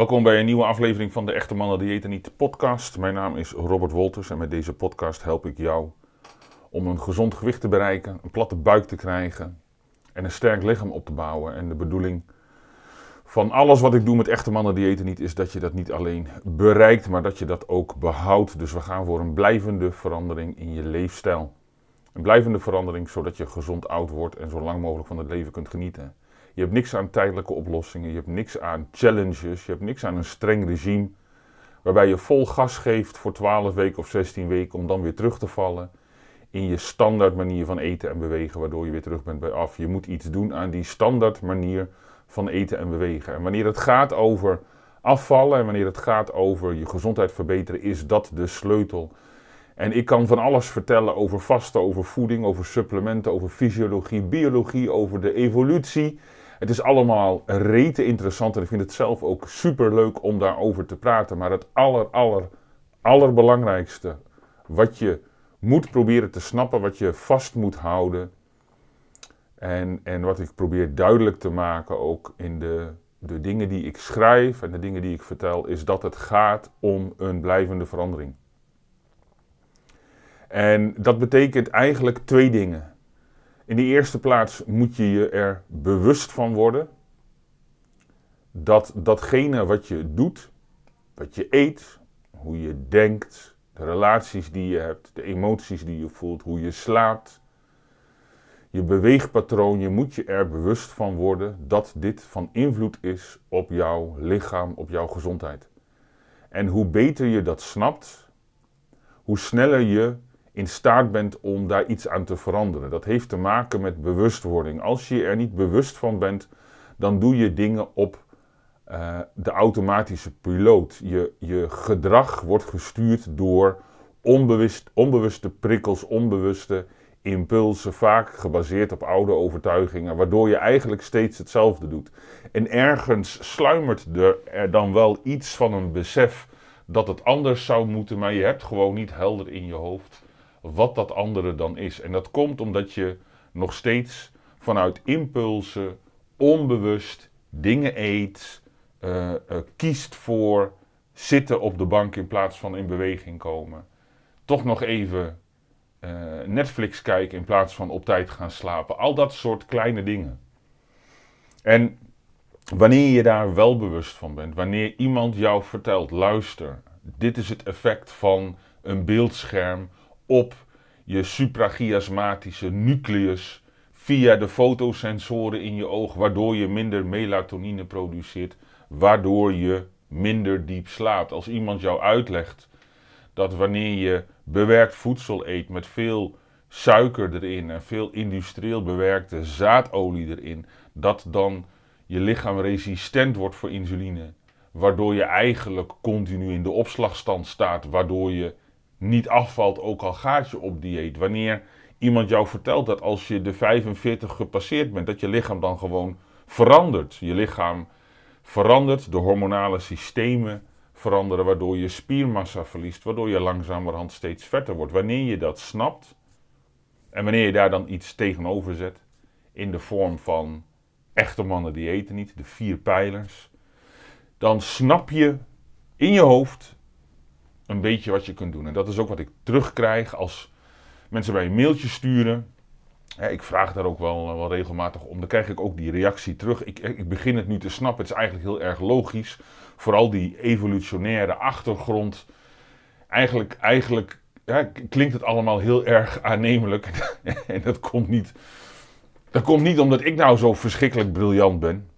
Welkom bij een nieuwe aflevering van de Echte Mannen Diëten Niet podcast. Mijn naam is Robert Wolters en met deze podcast help ik jou om een gezond gewicht te bereiken, een platte buik te krijgen en een sterk lichaam op te bouwen. En de bedoeling van alles wat ik doe met Echte Mannen Diëten Niet is dat je dat niet alleen bereikt, maar dat je dat ook behoudt. Dus we gaan voor een blijvende verandering in je leefstijl. Een blijvende verandering zodat je gezond oud wordt en zo lang mogelijk van het leven kunt genieten. Je hebt niks aan tijdelijke oplossingen, je hebt niks aan challenges, je hebt niks aan een streng regime waarbij je vol gas geeft voor 12 weken of 16 weken om dan weer terug te vallen in je standaard manier van eten en bewegen, waardoor je weer terug bent bij af. Je moet iets doen aan die standaard manier van eten en bewegen. En wanneer het gaat over afvallen en wanneer het gaat over je gezondheid verbeteren, is dat de sleutel. En ik kan van alles vertellen over vasten, over voeding, over supplementen, over fysiologie, biologie, over de evolutie. Het is allemaal rete interessant en ik vind het zelf ook super leuk om daarover te praten. Maar het aller, aller, allerbelangrijkste wat je moet proberen te snappen, wat je vast moet houden. En, en wat ik probeer duidelijk te maken ook in de, de dingen die ik schrijf en de dingen die ik vertel, is dat het gaat om een blijvende verandering. En dat betekent eigenlijk twee dingen. In de eerste plaats moet je je er bewust van worden dat datgene wat je doet, wat je eet, hoe je denkt, de relaties die je hebt, de emoties die je voelt, hoe je slaapt, je beweegpatroon, je moet je er bewust van worden dat dit van invloed is op jouw lichaam, op jouw gezondheid. En hoe beter je dat snapt, hoe sneller je in staat bent om daar iets aan te veranderen. Dat heeft te maken met bewustwording. Als je er niet bewust van bent, dan doe je dingen op uh, de automatische piloot. Je, je gedrag wordt gestuurd door onbewust, onbewuste prikkels, onbewuste impulsen, vaak gebaseerd op oude overtuigingen, waardoor je eigenlijk steeds hetzelfde doet. En ergens sluimert er dan wel iets van een besef dat het anders zou moeten, maar je hebt gewoon niet helder in je hoofd wat dat andere dan is. En dat komt omdat je nog steeds vanuit impulsen onbewust dingen eet, uh, uh, kiest voor zitten op de bank in plaats van in beweging komen. Toch nog even uh, Netflix kijken in plaats van op tijd gaan slapen. Al dat soort kleine dingen. En wanneer je daar wel bewust van bent, wanneer iemand jou vertelt: luister, dit is het effect van een beeldscherm op je suprachiasmatische nucleus via de fotosensoren in je oog, waardoor je minder melatonine produceert, waardoor je minder diep slaapt. Als iemand jou uitlegt dat wanneer je bewerkt voedsel eet met veel suiker erin en veel industrieel bewerkte zaadolie erin, dat dan je lichaam resistent wordt voor insuline. Waardoor je eigenlijk continu in de opslagstand staat, waardoor je niet afvalt, ook al gaat je op dieet. Wanneer iemand jou vertelt dat als je de 45 gepasseerd bent, dat je lichaam dan gewoon verandert. Je lichaam verandert, de hormonale systemen veranderen, waardoor je spiermassa verliest, waardoor je langzamerhand steeds vetter wordt. Wanneer je dat snapt en wanneer je daar dan iets tegenover zet, in de vorm van echte mannen die eten niet, de vier pijlers, dan snap je in je hoofd een beetje wat je kunt doen. En dat is ook wat ik terugkrijg als mensen mij een mailtje sturen. ik vraag daar ook wel, wel regelmatig om. Dan krijg ik ook die reactie terug. Ik, ik begin het nu te snappen. Het is eigenlijk heel erg logisch. Vooral die evolutionaire achtergrond. Eigenlijk, eigenlijk klinkt het allemaal heel erg aannemelijk. en dat komt niet. Dat komt niet omdat ik nou zo verschrikkelijk briljant ben.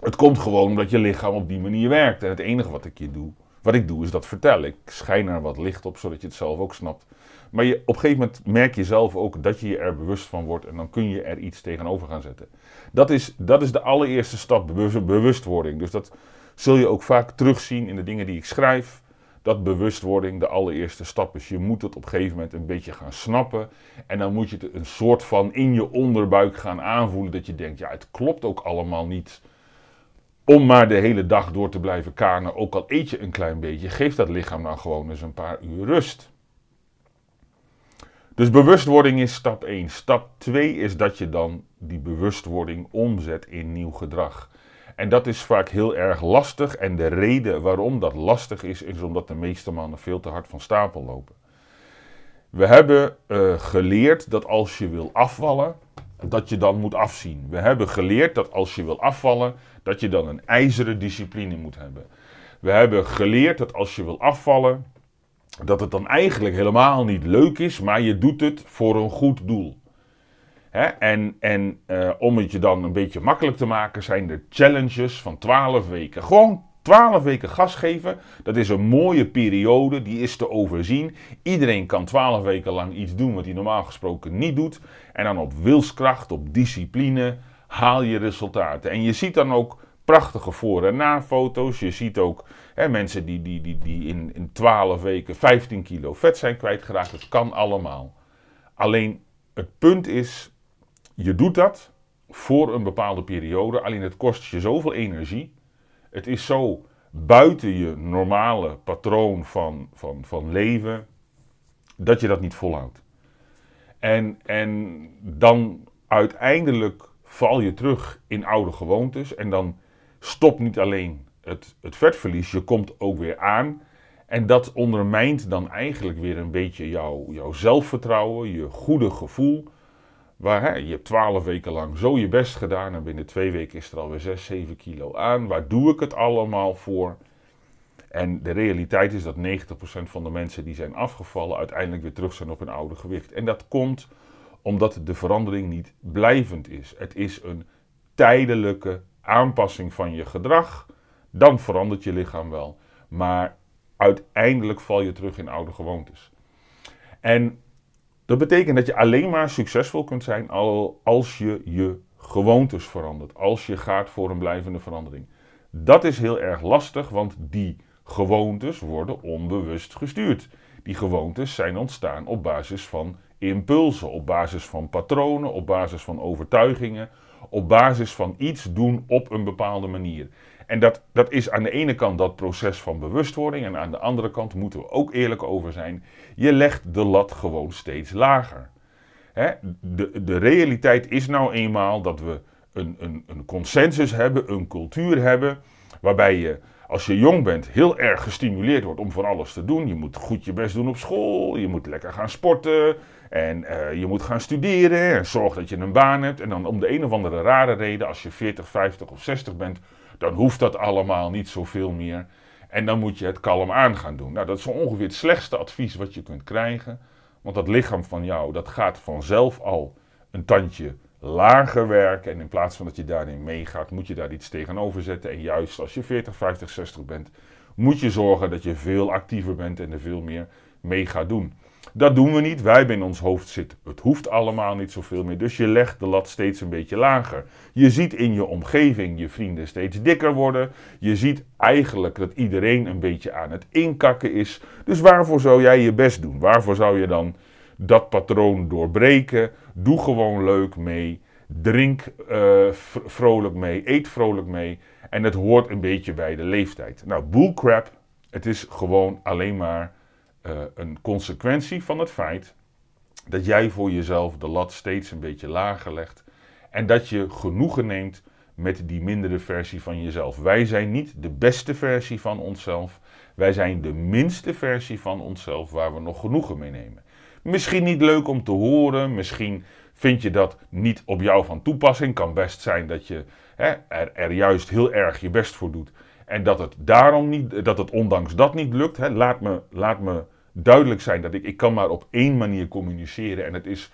Het komt gewoon omdat je lichaam op die manier werkt. En het enige wat ik je doe, wat ik doe is dat vertellen. Ik schijn er wat licht op, zodat je het zelf ook snapt. Maar je, op een gegeven moment merk je zelf ook dat je je er bewust van wordt en dan kun je er iets tegenover gaan zetten. Dat is, dat is de allereerste stap, bewustwording. Dus dat zul je ook vaak terugzien in de dingen die ik schrijf. Dat bewustwording de allereerste stap is. Je moet het op een gegeven moment een beetje gaan snappen. En dan moet je het een soort van in je onderbuik gaan aanvoelen. Dat je denkt, ja, het klopt ook allemaal niet om maar de hele dag door te blijven kanen, ook al eet je een klein beetje, geeft dat lichaam dan gewoon eens een paar uur rust. Dus bewustwording is stap 1. Stap 2 is dat je dan die bewustwording omzet in nieuw gedrag. En dat is vaak heel erg lastig. En de reden waarom dat lastig is, is omdat de meeste mannen veel te hard van stapel lopen. We hebben uh, geleerd dat als je wil afvallen, dat je dan moet afzien. We hebben geleerd dat als je wil afvallen, dat je dan een ijzeren discipline moet hebben. We hebben geleerd dat als je wil afvallen, dat het dan eigenlijk helemaal niet leuk is, maar je doet het voor een goed doel. En, en uh, om het je dan een beetje makkelijk te maken, zijn er challenges van 12 weken. Gewoon 12 weken gas geven, dat is een mooie periode, die is te overzien. Iedereen kan 12 weken lang iets doen wat hij normaal gesproken niet doet. En dan op wilskracht, op discipline, haal je resultaten. En je ziet dan ook prachtige voor- en na-foto's. Je ziet ook hè, mensen die, die, die, die in, in 12 weken 15 kilo vet zijn kwijtgeraakt. Het kan allemaal. Alleen het punt is, je doet dat voor een bepaalde periode. Alleen het kost je zoveel energie. Het is zo buiten je normale patroon van, van, van leven dat je dat niet volhoudt. En, en dan uiteindelijk val je terug in oude gewoontes. En dan stopt niet alleen het, het vetverlies, je komt ook weer aan. En dat ondermijnt dan eigenlijk weer een beetje jouw, jouw zelfvertrouwen, je goede gevoel. Waar, je hebt twaalf weken lang zo je best gedaan en binnen twee weken is er alweer 6, 7 kilo aan. Waar doe ik het allemaal voor? En de realiteit is dat 90% van de mensen die zijn afgevallen uiteindelijk weer terug zijn op hun oude gewicht. En dat komt omdat de verandering niet blijvend is. Het is een tijdelijke aanpassing van je gedrag. Dan verandert je lichaam wel. Maar uiteindelijk val je terug in oude gewoontes. En dat betekent dat je alleen maar succesvol kunt zijn als je je gewoontes verandert. Als je gaat voor een blijvende verandering. Dat is heel erg lastig, want die gewoontes worden onbewust gestuurd. Die gewoontes zijn ontstaan op basis van impulsen, op basis van patronen, op basis van overtuigingen, op basis van iets doen op een bepaalde manier. En dat, dat is aan de ene kant dat proces van bewustwording en aan de andere kant moeten we ook eerlijk over zijn. Je legt de lat gewoon steeds lager. Hè? De, de realiteit is nou eenmaal dat we een, een, een consensus hebben, een cultuur hebben, waarbij je als je jong bent heel erg gestimuleerd wordt om van alles te doen. Je moet goed je best doen op school, je moet lekker gaan sporten en uh, je moet gaan studeren en zorg dat je een baan hebt. En dan om de een of andere rare reden, als je 40, 50 of 60 bent, dan hoeft dat allemaal niet zoveel meer. En dan moet je het kalm aan gaan doen. Nou, dat is ongeveer het slechtste advies wat je kunt krijgen. Want dat lichaam van jou, dat gaat vanzelf al een tandje lager werken. En in plaats van dat je daarin meegaat, moet je daar iets tegenover zetten. En juist als je 40, 50, 60 bent, moet je zorgen dat je veel actiever bent en er veel meer mee gaat doen. Dat doen we niet. Wij hebben in ons hoofd zitten. Het hoeft allemaal niet zoveel meer. Dus je legt de lat steeds een beetje lager. Je ziet in je omgeving je vrienden steeds dikker worden. Je ziet eigenlijk dat iedereen een beetje aan het inkakken is. Dus waarvoor zou jij je best doen? Waarvoor zou je dan dat patroon doorbreken? Doe gewoon leuk mee. Drink uh, vrolijk mee. Eet vrolijk mee. En het hoort een beetje bij de leeftijd. Nou, bullcrap. Het is gewoon alleen maar uh, een consequentie van het feit dat jij voor jezelf de lat steeds een beetje lager legt en dat je genoegen neemt met die mindere versie van jezelf. Wij zijn niet de beste versie van onszelf, wij zijn de minste versie van onszelf waar we nog genoegen mee nemen. Misschien niet leuk om te horen, misschien vind je dat niet op jou van toepassing. Kan best zijn dat je hè, er juist heel erg je best voor doet en dat het daarom niet, dat het ondanks dat niet lukt. Hè, laat, me, laat me duidelijk zijn dat ik, ik kan maar op één manier communiceren. En het is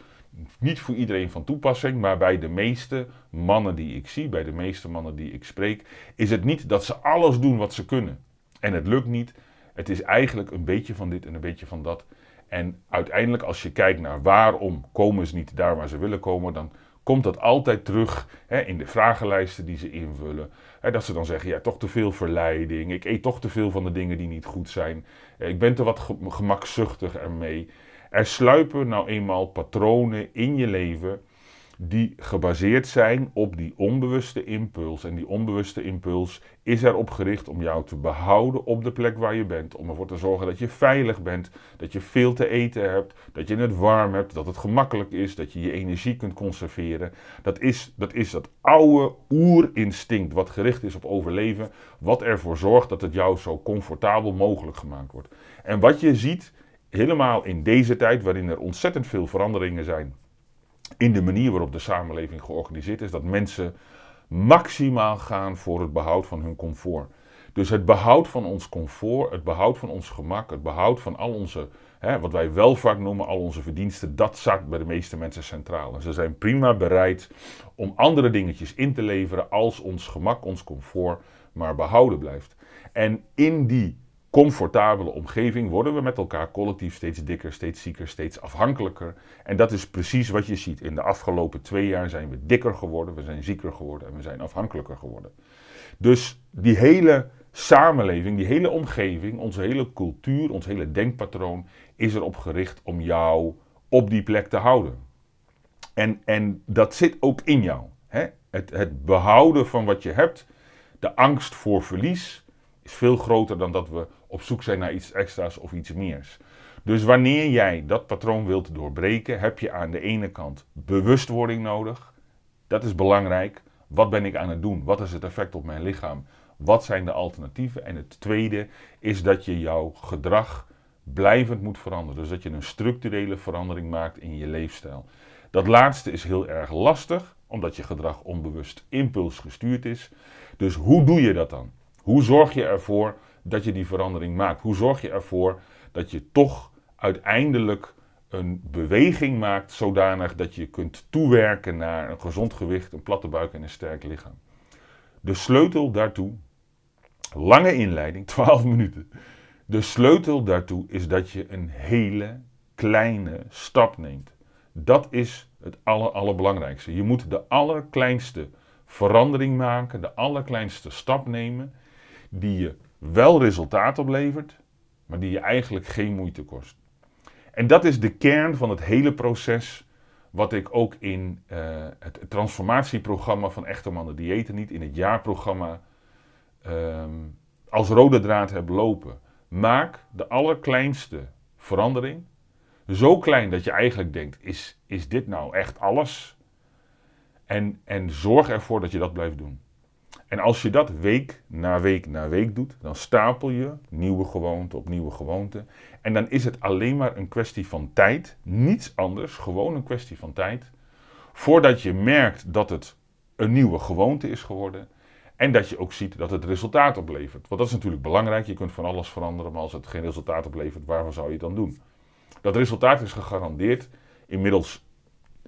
niet voor iedereen van toepassing. Maar bij de meeste mannen die ik zie, bij de meeste mannen die ik spreek, is het niet dat ze alles doen wat ze kunnen. En het lukt niet. Het is eigenlijk een beetje van dit en een beetje van dat. En uiteindelijk, als je kijkt naar waarom komen ze niet daar waar ze willen komen, dan komt dat altijd terug hè, in de vragenlijsten die ze invullen. Hè, dat ze dan zeggen, ja, toch te veel verleiding, ik eet toch te veel van de dingen die niet goed zijn, eh, ik ben te wat gemakzuchtig ermee. Er sluipen nou eenmaal patronen in je leven die gebaseerd zijn op die onbewuste impuls. En die onbewuste impuls is erop gericht om jou te behouden op de plek waar je bent. Om ervoor te zorgen dat je veilig bent, dat je veel te eten hebt, dat je het warm hebt, dat het gemakkelijk is, dat je je energie kunt conserveren. Dat is dat, is dat oude oerinstinct wat gericht is op overleven, wat ervoor zorgt dat het jou zo comfortabel mogelijk gemaakt wordt. En wat je ziet, helemaal in deze tijd waarin er ontzettend veel veranderingen zijn in de manier waarop de samenleving georganiseerd is, dat mensen maximaal gaan voor het behoud van hun comfort. Dus het behoud van ons comfort, het behoud van ons gemak, het behoud van al onze, hè, wat wij wel vaak noemen, al onze verdiensten, dat staat bij de meeste mensen centraal. En ze zijn prima bereid om andere dingetjes in te leveren als ons gemak, ons comfort maar behouden blijft. En in die comfortabele omgeving worden we met elkaar collectief steeds dikker, steeds zieker, steeds afhankelijker. En dat is precies wat je ziet. In de afgelopen twee jaar zijn we dikker geworden, we zijn zieker geworden en we zijn afhankelijker geworden. Dus die hele samenleving, die hele omgeving, onze hele cultuur, ons hele denkpatroon is erop gericht om jou op die plek te houden. En, en dat zit ook in jou. Hè? Het, het behouden van wat je hebt, de angst voor verlies, is veel groter dan dat we op zoek zijn naar iets extra's of iets meers. Dus wanneer jij dat patroon wilt doorbreken, heb je aan de ene kant bewustwording nodig. Dat is belangrijk. Wat ben ik aan het doen? Wat is het effect op mijn lichaam? Wat zijn de alternatieven? En het tweede is dat je jouw gedrag blijvend moet veranderen. Dus dat je een structurele verandering maakt in je leefstijl. Dat laatste is heel erg lastig, omdat je gedrag onbewust impulsgestuurd is. Dus hoe doe je dat dan? Hoe zorg je ervoor dat je die verandering maakt? Hoe zorg je ervoor dat je toch uiteindelijk een beweging maakt zodanig dat je kunt toewerken naar een gezond gewicht, een platte buik en een sterk lichaam? De sleutel daartoe, lange inleiding, 12 minuten. De sleutel daartoe is dat je een hele kleine stap neemt. Dat is het aller, allerbelangrijkste. Je moet de allerkleinste verandering maken, de allerkleinste stap nemen die je wel resultaat oplevert, maar die je eigenlijk geen moeite kost. En dat is de kern van het hele proces wat ik ook in uh, het transformatieprogramma van Echte Mannen Diëten niet, in het jaarprogramma, um, als rode draad heb lopen. Maak de allerkleinste verandering, zo klein dat je eigenlijk denkt, is, is dit nou echt alles? En, en zorg ervoor dat je dat blijft doen. En als je dat week na week na week doet, dan stapel je nieuwe gewoonte op nieuwe gewoonte. En dan is het alleen maar een kwestie van tijd, niets anders, gewoon een kwestie van tijd, voordat je merkt dat het een nieuwe gewoonte is geworden. En dat je ook ziet dat het resultaat oplevert. Want dat is natuurlijk belangrijk. Je kunt van alles veranderen, maar als het geen resultaat oplevert, waarvoor zou je het dan doen? Dat resultaat is gegarandeerd. Inmiddels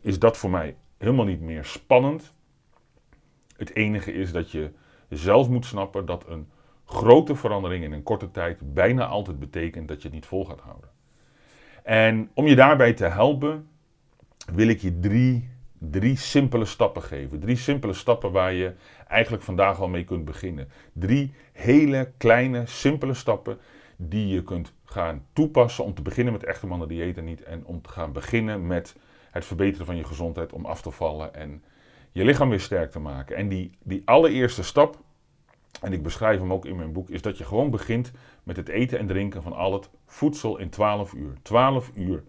is dat voor mij helemaal niet meer spannend. Het enige is dat je zelf moet snappen dat een grote verandering in een korte tijd bijna altijd betekent dat je het niet vol gaat houden. En om je daarbij te helpen, wil ik je drie, drie simpele stappen geven. Drie simpele stappen waar je eigenlijk vandaag al mee kunt beginnen. Drie hele kleine, simpele stappen die je kunt gaan toepassen om te beginnen met echte mannen diëten niet en om te gaan beginnen met het verbeteren van je gezondheid om af te vallen en je lichaam weer sterk te maken. En die, die allereerste stap, en ik beschrijf hem ook in mijn boek, is dat je gewoon begint met het eten en drinken van al het voedsel in 12 uur. 12 uur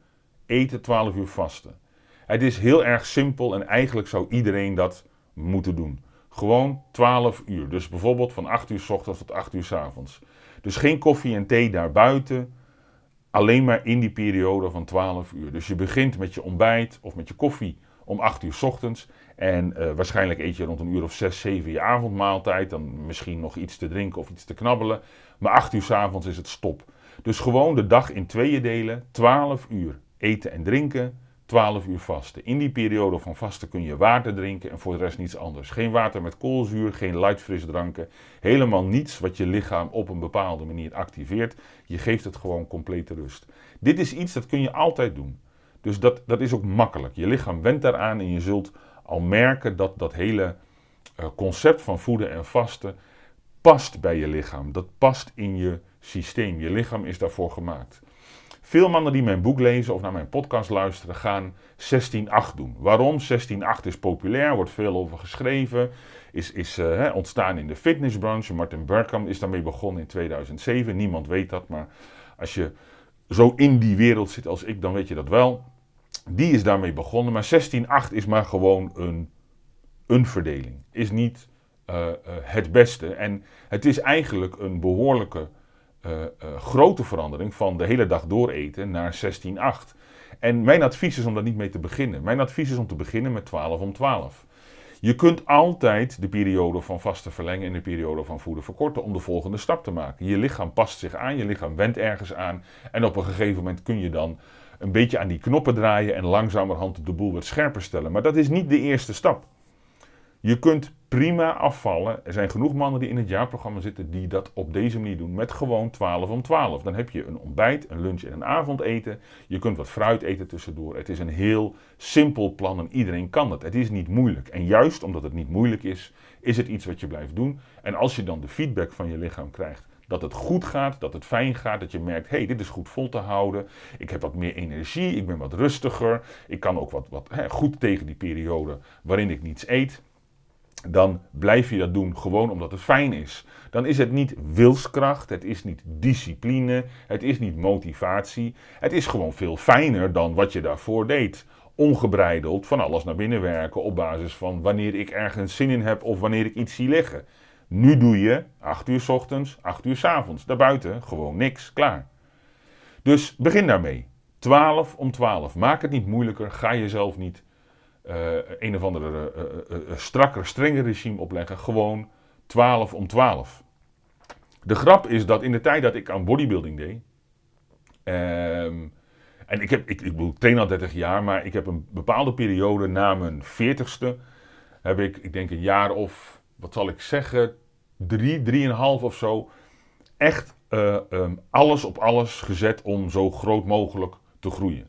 eten, 12 uur vasten. Het is heel erg simpel en eigenlijk zou iedereen dat moeten doen. Gewoon 12 uur. Dus bijvoorbeeld van 8 uur s ochtends tot 8 uur s avonds. Dus geen koffie en thee daarbuiten. Alleen maar in die periode van 12 uur. Dus je begint met je ontbijt of met je koffie om 8 uur s ochtends. En uh, waarschijnlijk eet je rond een uur of 6, 7 je avondmaaltijd. Dan misschien nog iets te drinken of iets te knabbelen. Maar 8 uur s avonds is het stop. Dus gewoon de dag in tweeën delen. 12 uur eten en drinken. 12 uur vasten. In die periode van vasten kun je water drinken en voor de rest niets anders. Geen water met koolzuur, geen light frisdranken. Helemaal niets wat je lichaam op een bepaalde manier activeert. Je geeft het gewoon complete rust. Dit is iets dat kun je altijd doen. Dus dat, dat is ook makkelijk. Je lichaam went daaraan en je zult al merken dat dat hele uh, concept van voeden en vasten past bij je lichaam. Dat past in je systeem. Je lichaam is daarvoor gemaakt. Veel mannen die mijn boek lezen of naar mijn podcast luisteren, gaan 16-8 doen. Waarom? 16-8 is populair, wordt veel over geschreven, is, is uh, ontstaan in de fitnessbranche. Martin Berkham is daarmee begonnen in 2007. Niemand weet dat, maar als je zo in die wereld zit als ik, dan weet je dat wel. Die is daarmee begonnen, maar 16-8 is maar gewoon een, een verdeling. Is niet uh, uh, het beste. En het is eigenlijk een behoorlijke uh, grote verandering van de hele dag door eten naar 16-8. En mijn advies is om daar niet mee te beginnen. Mijn advies is om te beginnen met 12 om 12. Je kunt altijd de periode van vasten verlengen en de periode van voeden verkorten om de volgende stap te maken. Je lichaam past zich aan, je lichaam wendt ergens aan en op een gegeven moment kun je dan een beetje aan die knoppen draaien en langzamerhand de boel wat scherper stellen. Maar dat is niet de eerste stap. Je kunt prima afvallen. Er zijn genoeg mannen die in het jaarprogramma zitten die dat op deze manier doen met gewoon 12 om 12. Dan heb je een ontbijt, een lunch en een avondeten. Je kunt wat fruit eten tussendoor. Het is een heel simpel plan en iedereen kan het. Het is niet moeilijk. En juist omdat het niet moeilijk is, is het iets wat je blijft doen. En als je dan de feedback van je lichaam krijgt dat het goed gaat, dat het fijn gaat, dat je merkt, hé, hey, dit is goed vol te houden. Ik heb wat meer energie, ik ben wat rustiger. Ik kan ook wat, wat hè, goed tegen die periode waarin ik niets eet dan blijf je dat doen gewoon omdat het fijn is. Dan is het niet wilskracht, het is niet discipline, het is niet motivatie. Het is gewoon veel fijner dan wat je daarvoor deed. Ongebreideld van alles naar binnen werken op basis van wanneer ik ergens zin in heb of wanneer ik iets zie liggen. Nu doe je 8 uur s ochtends, 8 uur s avonds. Daarbuiten gewoon niks, klaar. Dus begin daarmee. 12 om 12. Maak het niet moeilijker. Ga jezelf niet uh, een of andere uh, uh, strakker, strenger regime opleggen. Gewoon 12 om 12. De grap is dat in de tijd dat ik aan bodybuilding deed. Ehm, en ik, heb, ik, ik, ik train al 30 jaar, maar ik heb een bepaalde periode na mijn 40ste. Heb ik, ik denk een jaar of, wat zal ik zeggen, drie, drieënhalf of zo. Echt um, alles op alles gezet om zo groot mogelijk te groeien.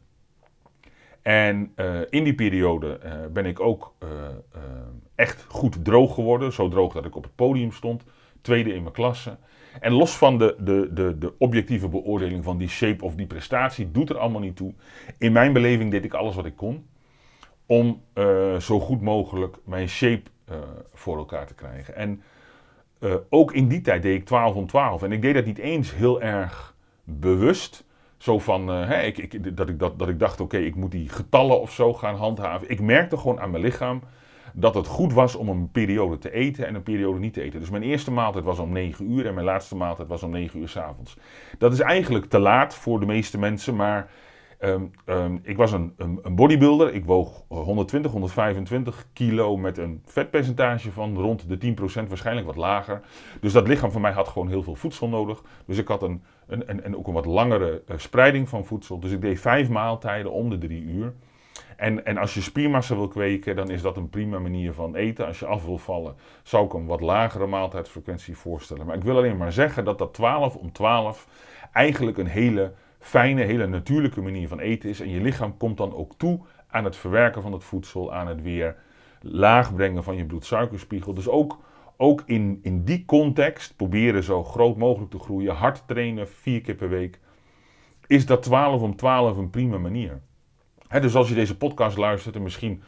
En uh, in die periode uh, ben ik ook echt goed droog geworden. Zo droog dat ik op het podium stond. Tweede in mijn klasse. En los van de, de, de, de objectieve beoordeling van die shape of die prestatie, doet er allemaal niet toe. In mijn beleving deed ik alles wat ik kon. Om zo goed mogelijk mijn shape voor elkaar te krijgen. En ook in die tijd deed ik 12 om 12. En ik deed dat niet eens heel erg bewust. Zo van, hè, ik, ik, dat, ik, dat, dat ik dacht, oké, ik moet die getallen of zo gaan handhaven. Ik merkte gewoon aan mijn lichaam dat het goed was om een periode te eten en een periode niet te eten. Dus mijn eerste maaltijd was om 9 uur en mijn laatste maaltijd was om 9 uur s avonds. Dat is eigenlijk te laat voor de meeste mensen, maar um, um, ik was een, een, een, bodybuilder. Ik woog 120, 125 kilo met een vetpercentage van rond de 10%, waarschijnlijk wat lager. Dus dat lichaam van mij had gewoon heel veel voedsel nodig. Dus ik had een en, en, en ook een wat langere uh, spreiding van voedsel. Dus ik deed vijf maaltijden om de drie uur. En, en als je spiermassa wil kweken, dan is dat een prima manier van eten. Als je af wil vallen, zou ik een wat lagere maaltijdfrequentie voorstellen. Maar ik wil alleen maar zeggen dat dat 12 om 12 eigenlijk een hele fijne, hele natuurlijke manier van eten is. En je lichaam komt dan ook toe aan het verwerken van het voedsel, aan het weer laag brengen van je bloedsuikerspiegel. Dus ook ook in, in die context proberen zo groot mogelijk te groeien, hard trainen, vier keer per week, is dat 12 om 12 een prima manier. dus als je deze podcast luistert en misschien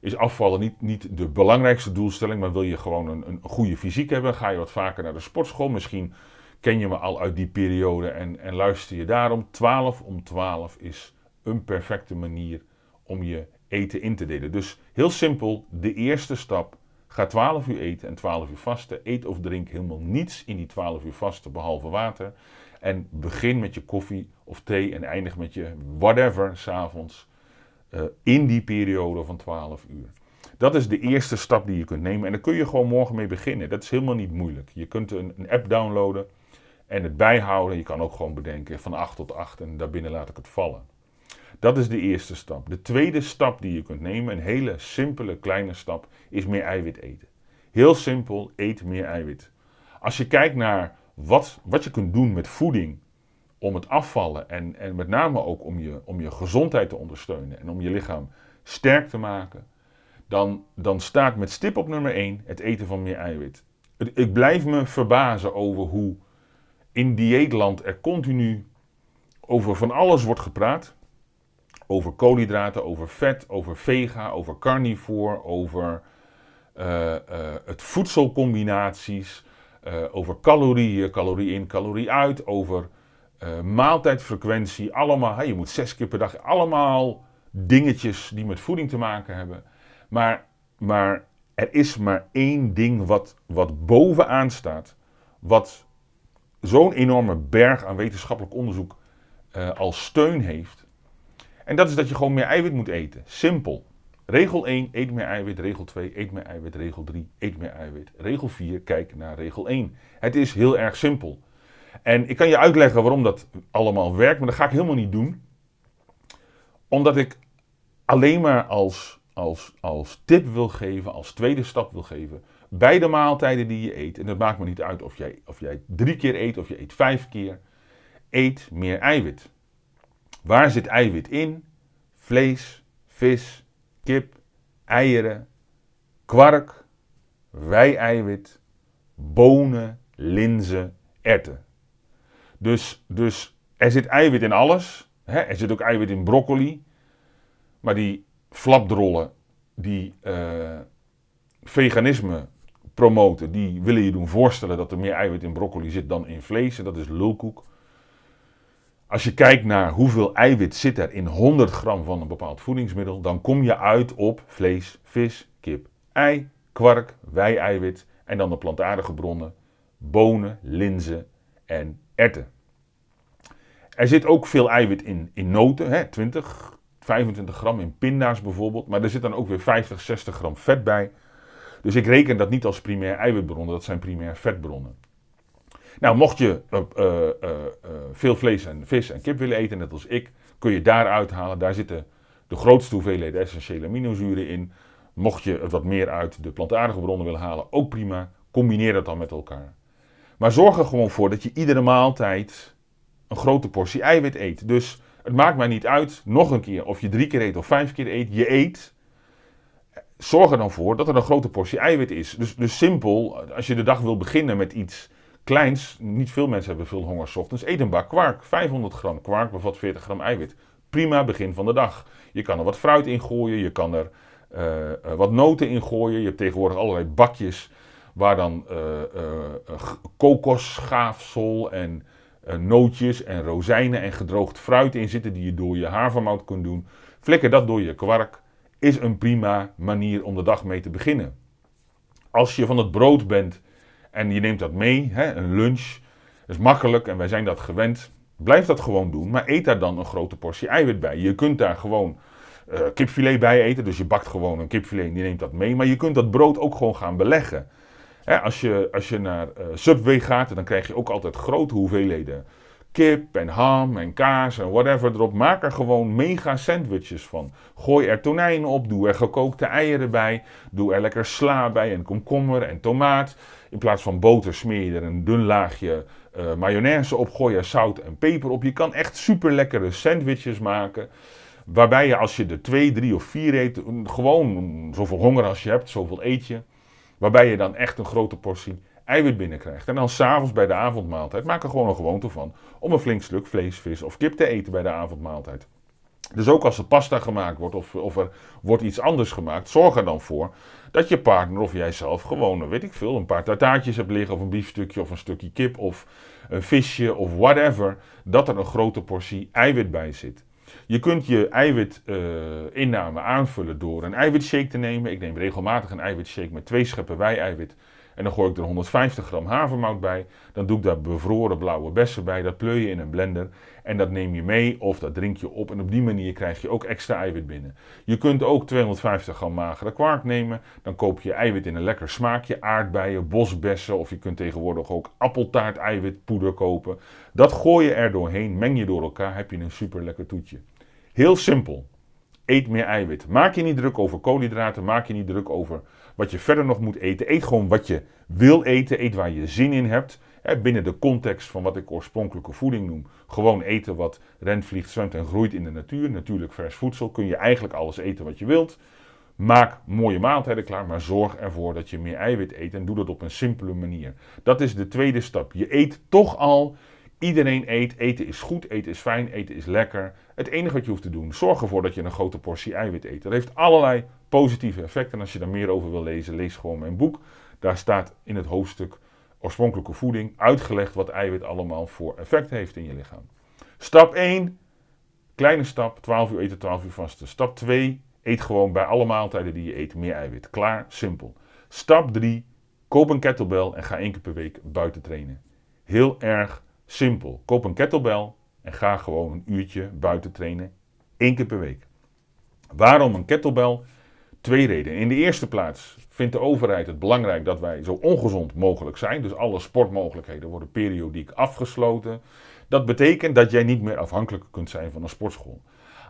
is afvallen niet, niet de belangrijkste doelstelling, maar wil je gewoon een, een goede fysiek hebben, ga je wat vaker naar de sportschool. Misschien ken je me al uit die periode en, en luister je daarom. 12 om 12 is een perfecte manier om je eten in te delen. Dus heel simpel, de eerste stap Ga 12 uur eten en 12 uur vasten. Eet of drink helemaal niets in die 12 uur vasten behalve water. En begin met je koffie of thee en eindig met je whatever s'avonds uh, in die periode van 12 uur. Dat is de eerste stap die je kunt nemen. En daar kun je gewoon morgen mee beginnen. Dat is helemaal niet moeilijk. Je kunt een, een app downloaden en het bijhouden. Je kan ook gewoon bedenken van 8 tot 8 en daarbinnen laat ik het vallen. Dat is de eerste stap. De tweede stap die je kunt nemen, een hele simpele kleine stap, is meer eiwit eten. Heel simpel, eet meer eiwit. Als je kijkt naar wat, wat je kunt doen met voeding om het afvallen en, en met name ook om je, om je gezondheid te ondersteunen en om je lichaam sterk te maken, dan, dan staat met stip op nummer 1 het eten van meer eiwit. Ik blijf me verbazen over hoe in dieetland er continu over van alles wordt gepraat. Over koolhydraten, over vet, over vega, over carnivore, over uh, uh, het voedselcombinaties, uh, over calorieën, calorie in, calorie uit, over maaltijdfrequentie. Allemaal, je moet zes keer per dag, allemaal dingetjes die met voeding te maken hebben. Maar, maar er is maar één ding wat, wat bovenaan staat, wat zo'n enorme berg aan wetenschappelijk onderzoek uh, als steun heeft. En dat is dat je gewoon meer eiwit moet eten. Simpel. Regel 1, eet meer eiwit. Regel 2, eet meer eiwit. Regel 3, eet meer eiwit. Regel 4, kijk naar regel 1. Het is heel erg simpel. En ik kan je uitleggen waarom dat allemaal werkt, maar dat ga ik helemaal niet doen. Omdat ik alleen maar als, als, als tip wil geven, als tweede stap wil geven, bij de maaltijden die je eet, en het maakt me niet uit of jij, of jij drie keer eet of je eet vijf keer, eet meer eiwit. Waar zit eiwit in? Vlees, vis, kip, eieren, kwark, wei-eiwit, bonen, linzen, erten. Dus, dus er zit eiwit in alles. Hè? Er zit ook eiwit in broccoli. Maar die flapdrollen die uh, veganisme promoten, die willen je doen voorstellen dat er meer eiwit in broccoli zit dan in vlees. En dat is lulkoek. Als je kijkt naar hoeveel eiwit zit er in 100 gram van een bepaald voedingsmiddel, dan kom je uit op vlees, vis, kip, ei, kwark, wei-eiwit en dan de plantaardige bronnen, bonen, linzen en erten. Er zit ook veel eiwit in, in noten, hè, 20, 25 gram in pinda's bijvoorbeeld, maar er zit dan ook weer 50, 60 gram vet bij. Dus ik reken dat niet als primair eiwitbronnen, dat zijn primair vetbronnen. Nou, mocht je uh, uh, uh, veel vlees en vis en kip willen eten, net als ik, kun je daar uithalen. Daar zitten de grootste hoeveelheden essentiële aminozuren in. Mocht je wat meer uit de plantaardige bronnen willen halen, ook prima. Combineer dat dan met elkaar. Maar zorg er gewoon voor dat je iedere maaltijd een grote portie eiwit eet. Dus het maakt mij niet uit, nog een keer, of je drie keer eet of vijf keer eet. Je eet. Zorg er dan voor dat er een grote portie eiwit is. Dus, dus simpel, als je de dag wil beginnen met iets kleins, niet veel mensen hebben veel honger ochtends, eet een bak kwark. 500 gram kwark bevat 40 gram eiwit. Prima begin van de dag. Je kan er wat fruit in gooien, je kan er uh, uh, wat noten in gooien. Je hebt tegenwoordig allerlei bakjes waar dan uh, kokosschaafsel en nootjes en rozijnen en gedroogd fruit in zitten die je door je havermout kunt doen. Flikker dat door je kwark is een prima manier om de dag mee te beginnen. Als je van het brood bent en je neemt dat mee, hè, een lunch. Is makkelijk en wij zijn dat gewend. Blijf dat gewoon doen, maar eet daar dan een grote portie eiwit bij. Je kunt daar gewoon uh, kipfilet bij eten, dus je bakt gewoon een kipfilet en je neemt dat mee. Maar je kunt dat brood ook gewoon gaan beleggen. Hè, als, je, als je naar uh, Subway gaat, dan krijg je ook altijd grote hoeveelheden kip en ham en kaas en whatever erop. Maak er gewoon mega sandwiches van. Gooi er tonijn op, doe er gekookte eieren bij, doe er lekker sla bij en komkommer en tomaat. In plaats van boter smeer je er een dun laagje uh, mayonaise op, gooi er zout en peper op. Je kan echt super lekkere sandwiches maken. Waarbij je als je er twee, drie of vier eet, gewoon zoveel honger als je hebt, zoveel eet je. Waarbij je dan echt een grote portie eiwit binnenkrijgt. En dan s'avonds bij de avondmaaltijd maak er gewoon een gewoonte van om een flink stuk vlees, vis of kip te eten bij de avondmaaltijd. Dus ook als er pasta gemaakt wordt of, of er wordt iets anders gemaakt, zorg er dan voor dat je partner of jijzelf gewoon, weet ik veel, een paar tartaartjes hebt liggen of een biefstukje of een stukje kip of een visje of whatever, dat er een grote portie eiwit bij zit. Je kunt je eiwitinname uh, aanvullen door een eiwitshake te nemen. Ik neem regelmatig een eiwitshake met twee scheppen wei-eiwit en dan gooi ik er 150 gram havermout bij. Dan doe ik daar bevroren blauwe bessen bij. Dat pleur je in een blender. En dat neem je mee of dat drink je op. En op die manier krijg je ook extra eiwit binnen. Je kunt ook 250 gram magere kwark nemen. Dan koop je eiwit in een lekker smaakje. Aardbeien, bosbessen. Of je kunt tegenwoordig ook appeltaart eiwitpoeder kopen. Dat gooi je er doorheen. Meng je door elkaar. Heb je een super lekker toetje. Heel simpel. Eet meer eiwit. Maak je niet druk over koolhydraten. Maak je niet druk over wat je verder nog moet eten. Eet gewoon wat je wil eten. Eet waar je zin in hebt. binnen de context van wat ik oorspronkelijke voeding noem. Gewoon eten wat rent, vliegt, zwemt en groeit in de natuur. Natuurlijk vers voedsel. Kun je eigenlijk alles eten wat je wilt. Maak mooie maaltijden klaar, maar zorg ervoor dat je meer eiwit eet en doe dat op een simpele manier. Dat is de tweede stap. Je eet toch al Iedereen eet. Eten is goed, eten is fijn, eten is lekker. Het enige wat je hoeft te doen, zorg ervoor dat je een grote portie eiwit eet. Dat heeft allerlei positieve effecten. En als je daar meer over wil lezen, lees gewoon mijn boek. Daar staat in het hoofdstuk oorspronkelijke voeding uitgelegd wat eiwit allemaal voor effect heeft in je lichaam. Stap 1, kleine stap, 12 uur eten, 12 uur vasten. Stap 2, eet gewoon bij alle maaltijden die je eet meer eiwit. Klaar, simpel. Stap 3, koop een kettlebell en ga één keer per week buiten trainen. Heel erg simpel. Koop een kettlebell en ga gewoon een uurtje buiten trainen. één keer per week. Waarom een kettlebell? Twee redenen. In de eerste plaats vindt de overheid het belangrijk dat wij zo ongezond mogelijk zijn. Dus alle sportmogelijkheden worden periodiek afgesloten. Dat betekent dat jij niet meer afhankelijk kunt zijn van een sportschool.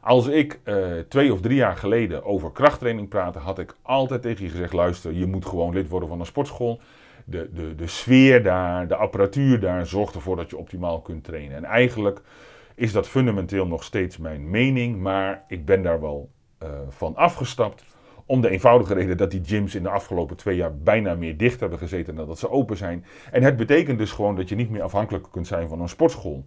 Als ik uh, twee of drie jaar geleden over krachttraining praatte, had ik altijd tegen je gezegd: luister, je moet gewoon lid worden van een sportschool. De, de, de sfeer daar, de apparatuur daar zorgt ervoor dat je optimaal kunt trainen. En eigenlijk is dat fundamenteel nog steeds mijn mening, maar ik ben daar wel uh, van afgestapt. Om de eenvoudige reden dat die gyms in de afgelopen twee jaar bijna meer dicht hebben gezeten dan dat ze open zijn. En het betekent dus gewoon dat je niet meer afhankelijk kunt zijn van een sportschool.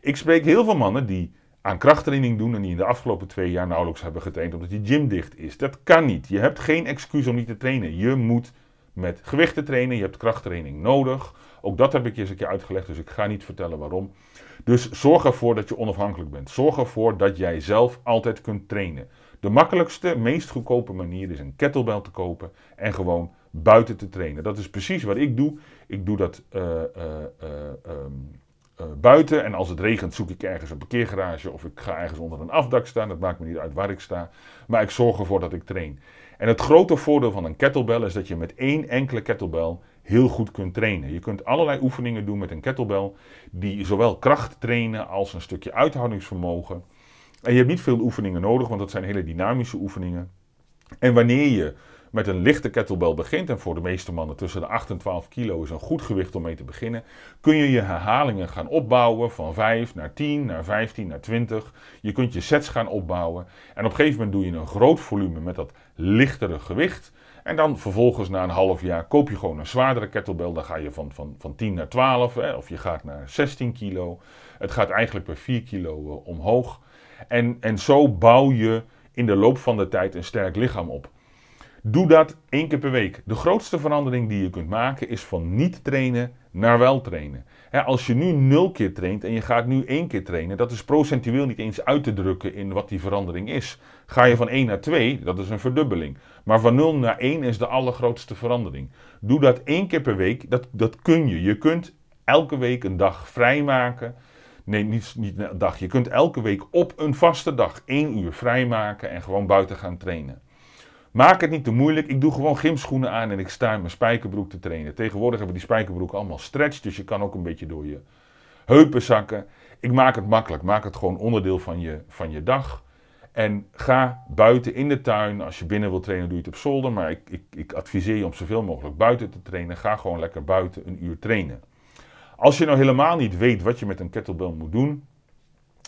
Ik spreek heel veel mannen die aan krachttraining doen en die in de afgelopen twee jaar nauwelijks hebben getraind omdat die gym dicht is. Dat kan niet. Je hebt geen excuus om niet te trainen. Je moet met gewichten trainen, je hebt krachttraining nodig. Ook dat heb ik je eens een keer uitgelegd, dus ik ga niet vertellen waarom. Dus zorg ervoor dat je onafhankelijk bent. Zorg ervoor dat jij zelf altijd kunt trainen. De makkelijkste, meest goedkope manier is een kettlebell te kopen en gewoon buiten te trainen. Dat is precies wat ik doe. Ik doe dat uh, uh, uh, buiten en als het regent zoek ik ergens een parkeergarage of ik ga ergens onder een afdak staan. Dat maakt me niet uit waar ik sta. Maar ik zorg ervoor dat ik train. En het grote voordeel van een kettlebell is dat je met één enkele kettlebell heel goed kunt trainen. Je kunt allerlei oefeningen doen met een kettlebell die zowel kracht trainen als een stukje uithoudingsvermogen. En je hebt niet veel oefeningen nodig, want dat zijn hele dynamische oefeningen. En wanneer je met een lichte kettlebell begint, en voor de meeste mannen tussen de 8 en 12 kilo is een goed gewicht om mee te beginnen, kun je je herhalingen gaan opbouwen van 5 naar 10, naar 15, naar 20. Je kunt je sets gaan opbouwen. En op een gegeven moment doe je een groot volume met dat lichtere gewicht. En dan vervolgens na een half jaar koop je gewoon een zwaardere kettlebell. Dan ga je van, van, van 10 naar 12 hè, of je gaat naar 16 kilo. Het gaat eigenlijk per 4 kilo uh, omhoog. En, en zo bouw je in de loop van de tijd een sterk lichaam op. Doe dat één keer per week. De grootste verandering die je kunt maken is van niet trainen naar wel trainen. als je nu nul keer traint en je gaat nu één keer trainen, dat is procentueel niet eens uit te drukken in wat die verandering is. Ga je van 1 naar 2, dat is een verdubbeling. Maar van 0 naar 1 is de allergrootste verandering. Doe dat één keer per week, dat, dat kun je. Je kunt elke week een dag vrijmaken Nee, niet, niet een dag. Je kunt elke week op een vaste dag één uur vrijmaken en gewoon buiten gaan trainen. Maak het niet te moeilijk. Ik doe gewoon gymschoenen aan en ik sta in mijn spijkerbroek te trainen. Tegenwoordig hebben die spijkerbroeken allemaal stretch, dus je kan ook een beetje door je heupen zakken. Ik maak het makkelijk. Maak het gewoon onderdeel van je, van je dag. En ga buiten in de tuin. Als je binnen wilt trainen, doe je het op zolder. Maar ik, ik, ik adviseer je om zoveel mogelijk buiten te trainen. Ga gewoon lekker buiten een uur trainen. Als je nou helemaal niet weet wat je met een kettlebell moet doen,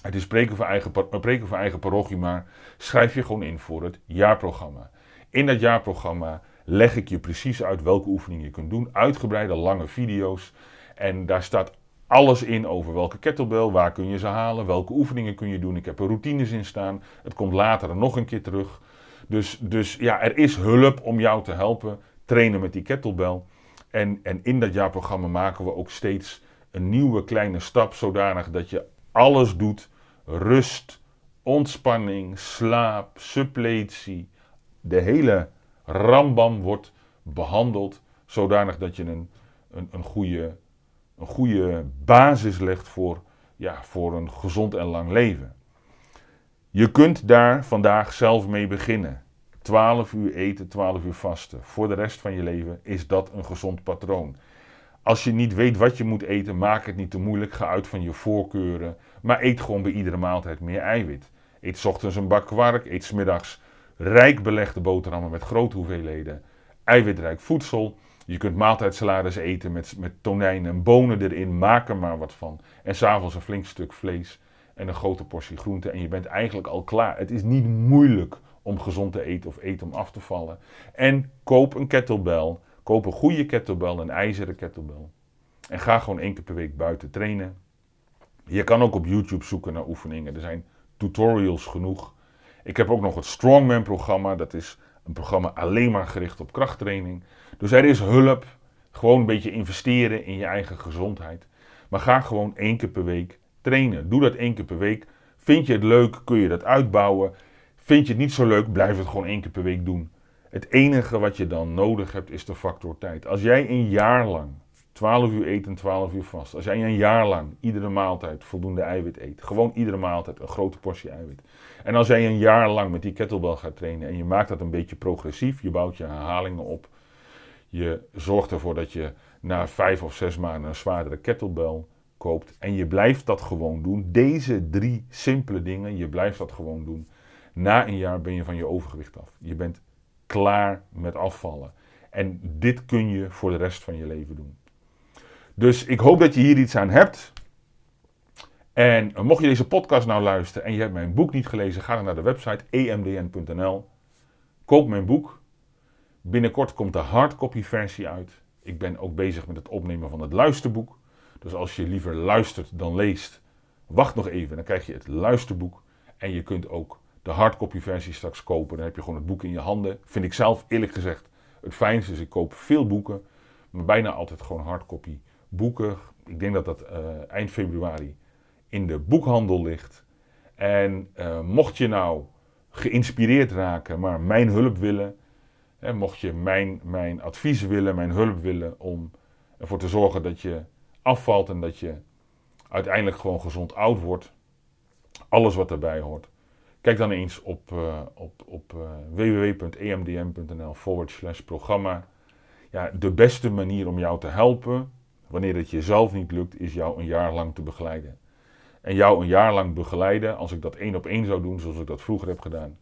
het is spreken voor eigen, preken voor eigen parochie, maar schrijf je gewoon in voor het jaarprogramma. In dat jaarprogramma leg ik je precies uit welke oefeningen je kunt doen. Uitgebreide lange video's. En daar staat alles in over welke kettlebell, waar kun je ze halen, welke oefeningen kun je doen. Ik heb er routines in staan. Het komt later nog een keer terug. Dus, dus ja, er is hulp om jou te helpen trainen met die kettlebell. En, en in dat jaarprogramma maken we ook steeds een nieuwe kleine stap, zodanig dat je alles doet: rust, ontspanning, slaap, suppletie. De hele rambam wordt behandeld, zodanig dat je een, een, een, goede, een goede basis legt voor, ja, voor een gezond en lang leven. Je kunt daar vandaag zelf mee beginnen. 12 uur eten, 12 uur vasten. Voor de rest van je leven is dat een gezond patroon. Als je niet weet wat je moet eten, maak het niet te moeilijk. Ga uit van je voorkeuren. Maar eet gewoon bij iedere maaltijd meer eiwit. Eet ochtends een bak kwark. Eet smiddags rijk belegde boterhammen met grote hoeveelheden eiwitrijk voedsel. Je kunt maaltijdsalades eten met, met tonijn en bonen erin. Maak er maar wat van. En s'avonds een flink stuk vlees en een grote portie groente. En je bent eigenlijk al klaar. Het is niet moeilijk om gezond te eten of eten om af te vallen. En koop een kettlebell. Koop een goede kettlebell, een ijzeren kettlebell. En ga gewoon één keer per week buiten trainen. Je kan ook op YouTube zoeken naar oefeningen. Er zijn tutorials genoeg. Ik heb ook nog het Strongman programma. Dat is een programma alleen maar gericht op krachttraining. Dus er is hulp. Gewoon een beetje investeren in je eigen gezondheid. Maar ga gewoon één keer per week trainen. Doe dat één keer per week. Vind je het leuk, kun je dat uitbouwen. Vind je het niet zo leuk, blijf het gewoon één keer per week doen. Het enige wat je dan nodig hebt is de factor tijd. Als jij een jaar lang 12 uur eet en 12 uur vast. Als jij een jaar lang iedere maaltijd voldoende eiwit eet. Gewoon iedere maaltijd een grote portie eiwit. En als jij een jaar lang met die kettlebell gaat trainen en je maakt dat een beetje progressief. Je bouwt je herhalingen op. Je zorgt ervoor dat je na vijf of zes maanden een zwaardere kettlebell koopt. En je blijft dat gewoon doen. Deze drie simpele dingen, je blijft dat gewoon doen. Na een jaar ben je van je overgewicht af. Je bent klaar met afvallen. En dit kun je voor de rest van je leven doen. Dus ik hoop dat je hier iets aan hebt. En mocht je deze podcast nou luisteren en je hebt mijn boek niet gelezen, ga dan naar de website emdn.nl. Koop mijn boek. Binnenkort komt de hardcopy versie uit. Ik ben ook bezig met het opnemen van het luisterboek. Dus als je liever luistert dan leest, wacht nog even. Dan krijg je het luisterboek. En je kunt ook de hardcopy versie straks kopen. Dan heb je gewoon het boek in je handen. Vind ik zelf eerlijk gezegd het fijnste. Dus ik koop veel boeken. Maar bijna altijd gewoon hardcopy boeken. Ik denk dat dat uh, eind februari in de boekhandel ligt. En uh, mocht je nou geïnspireerd raken, maar mijn hulp willen. Hè, mocht je mijn, mijn advies willen, mijn hulp willen om ervoor te zorgen dat je afvalt en dat je uiteindelijk gewoon gezond oud wordt. Alles wat erbij hoort. Kijk dan eens op, uh, op, op uh, www.emdm.nl forward slash programma. Ja, de beste manier om jou te helpen, wanneer het jezelf niet lukt, is jou een jaar lang te begeleiden. En jou een jaar lang begeleiden, als ik dat één op één zou doen, zoals ik dat vroeger heb gedaan,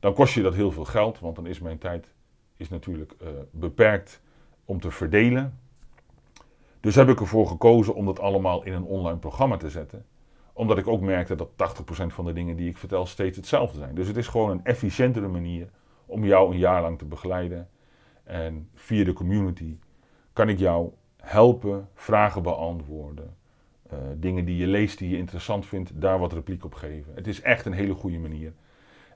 dan kost je dat heel veel geld, want dan is mijn tijd is natuurlijk uh, beperkt om te verdelen. Dus heb ik ervoor gekozen om dat allemaal in een online programma te zetten. Omdat ik ook merkte dat 80% van de dingen die ik vertel steeds hetzelfde zijn. Dus het is gewoon een efficiëntere manier om jou een jaar lang te begeleiden. En via de community kan ik jou helpen, vragen beantwoorden. Uh, dingen die je leest, die je interessant vindt, daar wat repliek op geven. Het is echt een hele goede manier.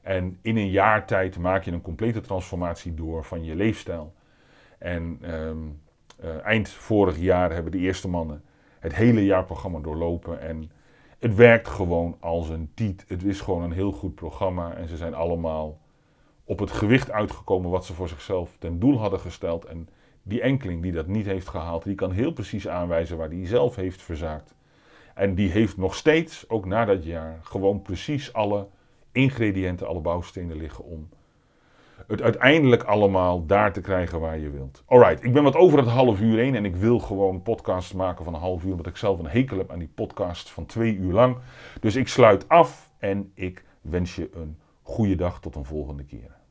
En in een jaar tijd maak je een complete transformatie door van je leefstijl. En um, uh, eind vorig jaar hebben de eerste mannen het hele jaarprogramma doorlopen. En het werkt gewoon als een tiet. Het is gewoon een heel goed programma. En ze zijn allemaal op het gewicht uitgekomen wat ze voor zichzelf ten doel hadden gesteld. En die enkeling die dat niet heeft gehaald, die kan heel precies aanwijzen waar die zelf heeft verzaakt. En die heeft nog steeds, ook na dat jaar, gewoon precies alle ingrediënten, alle bouwstenen liggen om het uiteindelijk allemaal daar te krijgen waar je wilt. Alright, ik ben wat over het half uur heen en ik wil gewoon podcasts maken van een half uur, omdat ik zelf een hekel heb aan die podcast van twee uur lang. Dus ik sluit af en ik wens je een goede dag tot een volgende keer.